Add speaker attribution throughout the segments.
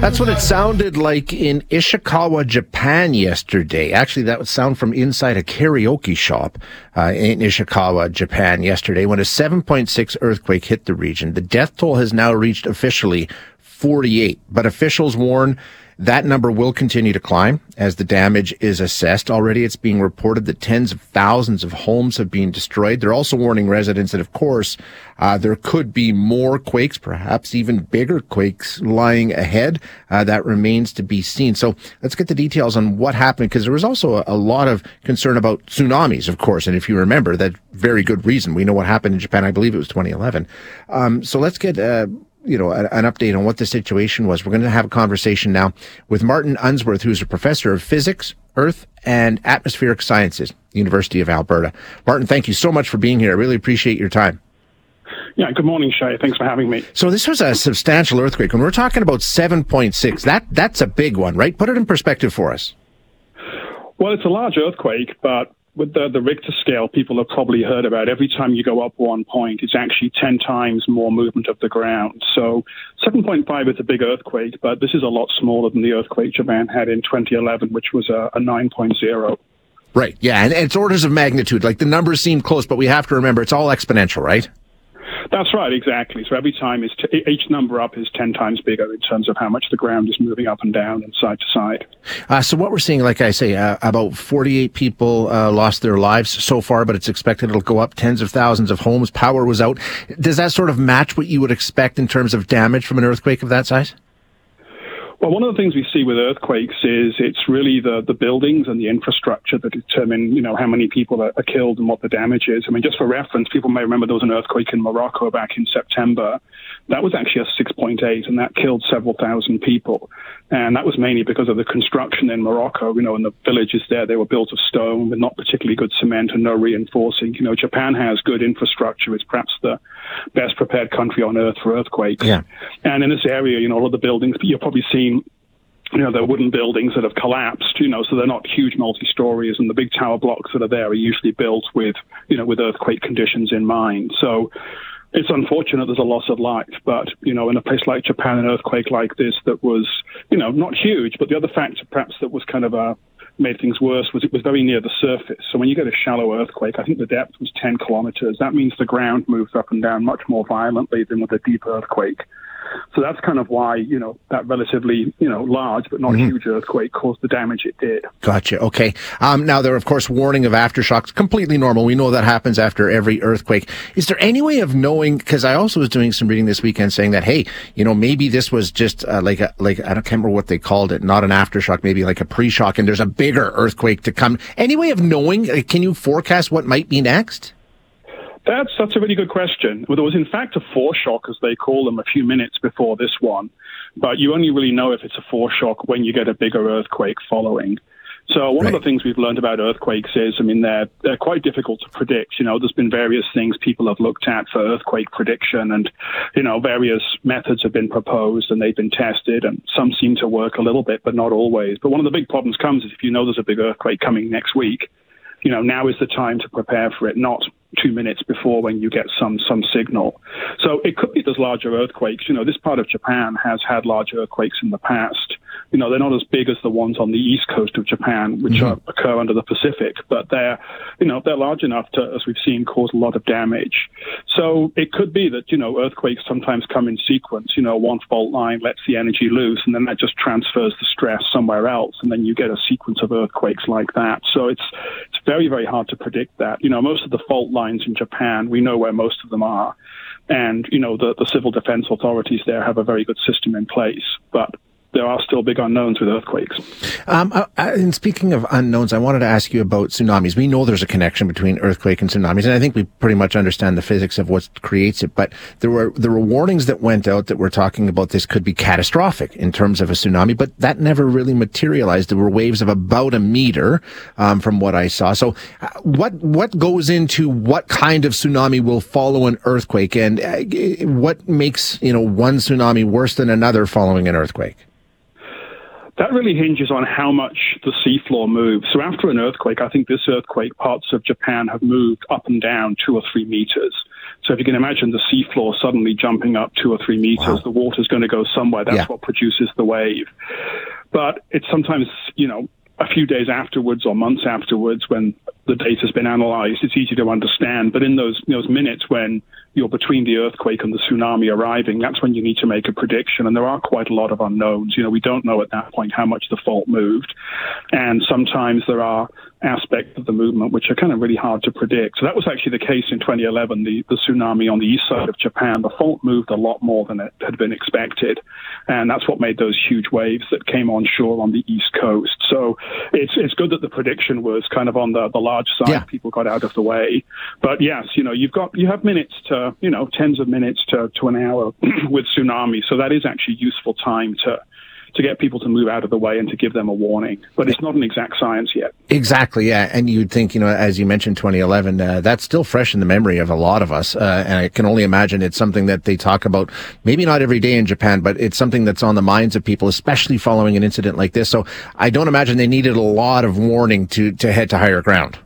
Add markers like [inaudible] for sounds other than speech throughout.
Speaker 1: That's what it sounded like in Ishikawa, Japan yesterday. Actually, that would sound from inside a karaoke shop uh, in Ishikawa, Japan yesterday when a 7.6 earthquake hit the region. The death toll has now reached officially 48, but officials warn that number will continue to climb as the damage is assessed. Already it's being reported that tens of thousands of homes have been destroyed. They're also warning residents that, of course, uh, there could be more quakes, perhaps even bigger quakes lying ahead. Uh, that remains to be seen. So let's get the details on what happened because there was also a, a, lot of concern about tsunamis, of course. And if you remember, that very good reason. We know what happened in Japan. I believe it was 2011. Um, so let's get, uh, you know, an update on what the situation was. We're going to have a conversation now with Martyn Unsworth, who's a professor of physics, earth, and atmospheric sciences, University of Alberta. Martyn, thank you so much for being here. I really appreciate your time.
Speaker 2: Yeah, good morning, Shay. Thanks for having me.
Speaker 1: So this was a substantial earthquake. When we're talking about 7.6, that that's a big one, right? Put it in perspective for us.
Speaker 2: Well, it's a large earthquake, but with the, the Richter scale, people have probably heard about. Every time you go up one point, it's actually 10 times more movement of the ground. So 7.5 is a big earthquake, but this is a lot smaller than the earthquake Japan had in 2011, which was a, a 9.0.
Speaker 1: Right. Yeah. And it's orders of magnitude. Like the numbers seem close, but we have to remember it's all exponential, right?
Speaker 2: That's right, exactly. So every time is t- each number up is ten times bigger in terms of how much the ground is moving up and down and side to side.
Speaker 1: Uh, so what we're seeing, like I say, uh, about forty-eight people uh, lost their lives so far, but it's expected it'll go up. Tens of thousands of homes. Power was out. Does that sort of match what you would expect in terms of damage from an earthquake of that size?
Speaker 2: Well, one of the things we see with earthquakes is it's really the, the buildings and the infrastructure that determine, you know, how many people are, are, killed and what the damage is. I mean, just for reference, people may remember there was an earthquake in Morocco back in September. That was actually a 6.8, and that killed several thousand people. And that was mainly because of the construction in Morocco. You know, and the villages there, they were built of stone with not particularly good cement and no reinforcing. You know, Japan has good infrastructure. It's perhaps the best prepared country on earth for earthquakes.
Speaker 1: Yeah.
Speaker 2: And in this area, you know, all of the buildings, you've probably seen you know, they're wooden buildings that have collapsed, you know, so they're not huge multi-stories and the big tower blocks that are there are usually built with, you know, with earthquake conditions in mind. So it's unfortunate there's a loss of life, but, you know, in a place like Japan, an earthquake like this that was, you know, not huge, but the other factor perhaps that was kind of a, made things worse was it was very near the surface. So when you get a shallow earthquake, I think the depth was 10 kilometers. That means the ground moves up and down much more violently than with a deep earthquake. So that's kind of why, you know, that relatively, you know, large but not mm-hmm. huge earthquake caused the damage it did.
Speaker 1: Gotcha. Okay. Um, now, there are, of course, warning of aftershocks. Completely normal. We know that happens after every earthquake. Is there any way of knowing? Because I also was doing some reading this weekend saying that, hey, you know, maybe this was just uh, like a, like, I don't remember what they called it, not an aftershock, maybe like a pre-shock, and there's a bigger earthquake to come. Any way of knowing? Can you forecast what might be next?
Speaker 2: That's that's a really good question. Well, there was in fact a foreshock, as they call them, a few minutes before this one, but you only really know if it's a foreshock when you get a bigger earthquake following. So one right. of the things we've learned about earthquakes is, I mean, they're they're quite difficult to predict. You know, there's been various things people have looked at for earthquake prediction, and you know, various methods have been proposed and they've been tested, and some seem to work a little bit, but not always. But one of the big problems comes is if you know there's a big earthquake coming next week, you know, now is the time to prepare for it, not two minutes before when you get some some signal. So it could be there's larger earthquakes. You know, this part of Japan has had large earthquakes in the past. You know, they're not as big as the ones on the east coast of Japan, which mm-hmm. are, occur under the Pacific, but they're, you know, they're large enough to, as we've seen, cause a lot of damage. So it could be that, you know, earthquakes sometimes come in sequence. You know, one fault line lets the energy loose, and then that just transfers the stress somewhere else, and then you get a sequence of earthquakes like that. So it's it's very very hard to predict that. You know, most of the fault lines in Japan, we know where most of them are. And, you know, the, the civil defense authorities there have a very good system in place. But there are still big unknowns with earthquakes.
Speaker 1: Um, uh, uh, and speaking of unknowns, I wanted to ask you about tsunamis. We know there's a connection between earthquake and tsunamis, and I think we pretty much understand the physics of what creates it. But there were there were warnings that went out that we're talking about this could be catastrophic in terms of a tsunami, but that never really materialized. There were waves of about a meter, um, from what I saw. So, uh, what what goes into what kind of tsunami will follow an earthquake, and what makes you know one tsunami worse than another following an earthquake?
Speaker 2: That really hinges on how much the seafloor moves. So after an earthquake, I think this earthquake, parts of Japan have moved up and down two or three meters. So if you can imagine the seafloor suddenly jumping up two or three meters, wow. the water's going to go somewhere. That's yeah. what produces the wave. But it's sometimes, you know, a few days afterwards or months afterwards when the data's been analyzed, it's easy to understand. But in those those minutes when you're between the earthquake and the tsunami arriving, that's when you need to make a prediction. And there are quite a lot of unknowns. You know, we don't know at that point how much the fault moved. And sometimes there are aspects of the movement which are kind of really hard to predict. So that was actually the case in 2011, the, the tsunami on the east side of Japan. The fault moved a lot more than it had been expected. And that's what made those huge waves that came on shore on the east coast. So it's, it's good that the prediction was kind of on the, the large side. Yeah. People got out of the way. But yes, you know, you've got, you have minutes to, you know, tens of minutes to, to an hour [clears throat] with tsunami. So that is actually useful time to, to get people to move out of the way and to give them a warning. But it's not an exact science yet.
Speaker 1: Exactly, yeah. And you'd think, you know, as you mentioned, 2011, uh, that's still fresh in the memory of a lot of us. Uh, and I can only imagine it's something that they talk about, maybe not every day in Japan, but it's something that's on the minds of people, especially following an incident like this. So I don't imagine they needed a lot of warning to, to head to higher ground.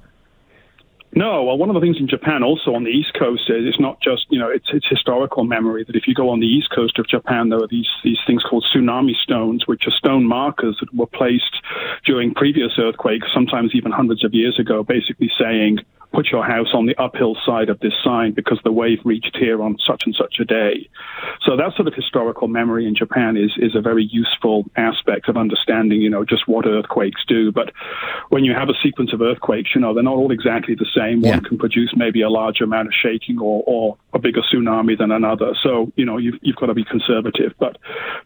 Speaker 2: No, well, one of the things in Japan also on the East Coast is it's not just, you know, it's, it's historical memory that if you go on the East Coast of Japan, there are these, these things called tsunami stones, which are stone markers that were placed during previous earthquakes, sometimes even hundreds of years ago, basically saying, put your house on the uphill side of this sign because the wave reached here on such and such a day. So that sort of historical memory in Japan is, is a very useful aspect of understanding, you know, just what earthquakes do. But when you have a sequence of earthquakes, you know, they're not all exactly the same. Yeah. One can produce maybe a larger amount of shaking or, or a bigger tsunami than another. So, you know, you've, you've got to be conservative. But,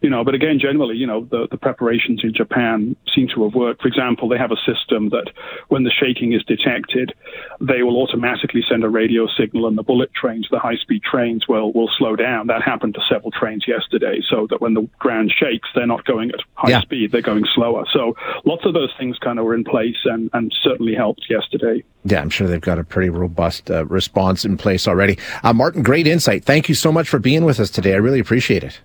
Speaker 2: you know, but again, generally, you know, the, the preparations in Japan seem to have worked. For example, they have a system that when the shaking is detected, they will automatically send a radio signal and the bullet trains, the high speed trains, will, will slow down. That happened to several trains yesterday, so that when the ground shakes, they're not going at high yeah. speed, they're going slower. So lots of those things kind of were in place and, and certainly helped yesterday.
Speaker 1: Yeah, I'm sure they've got a pretty robust uh, response in place already. Uh, Martyn, great insight. Thank you so much for being with us today. I really appreciate it.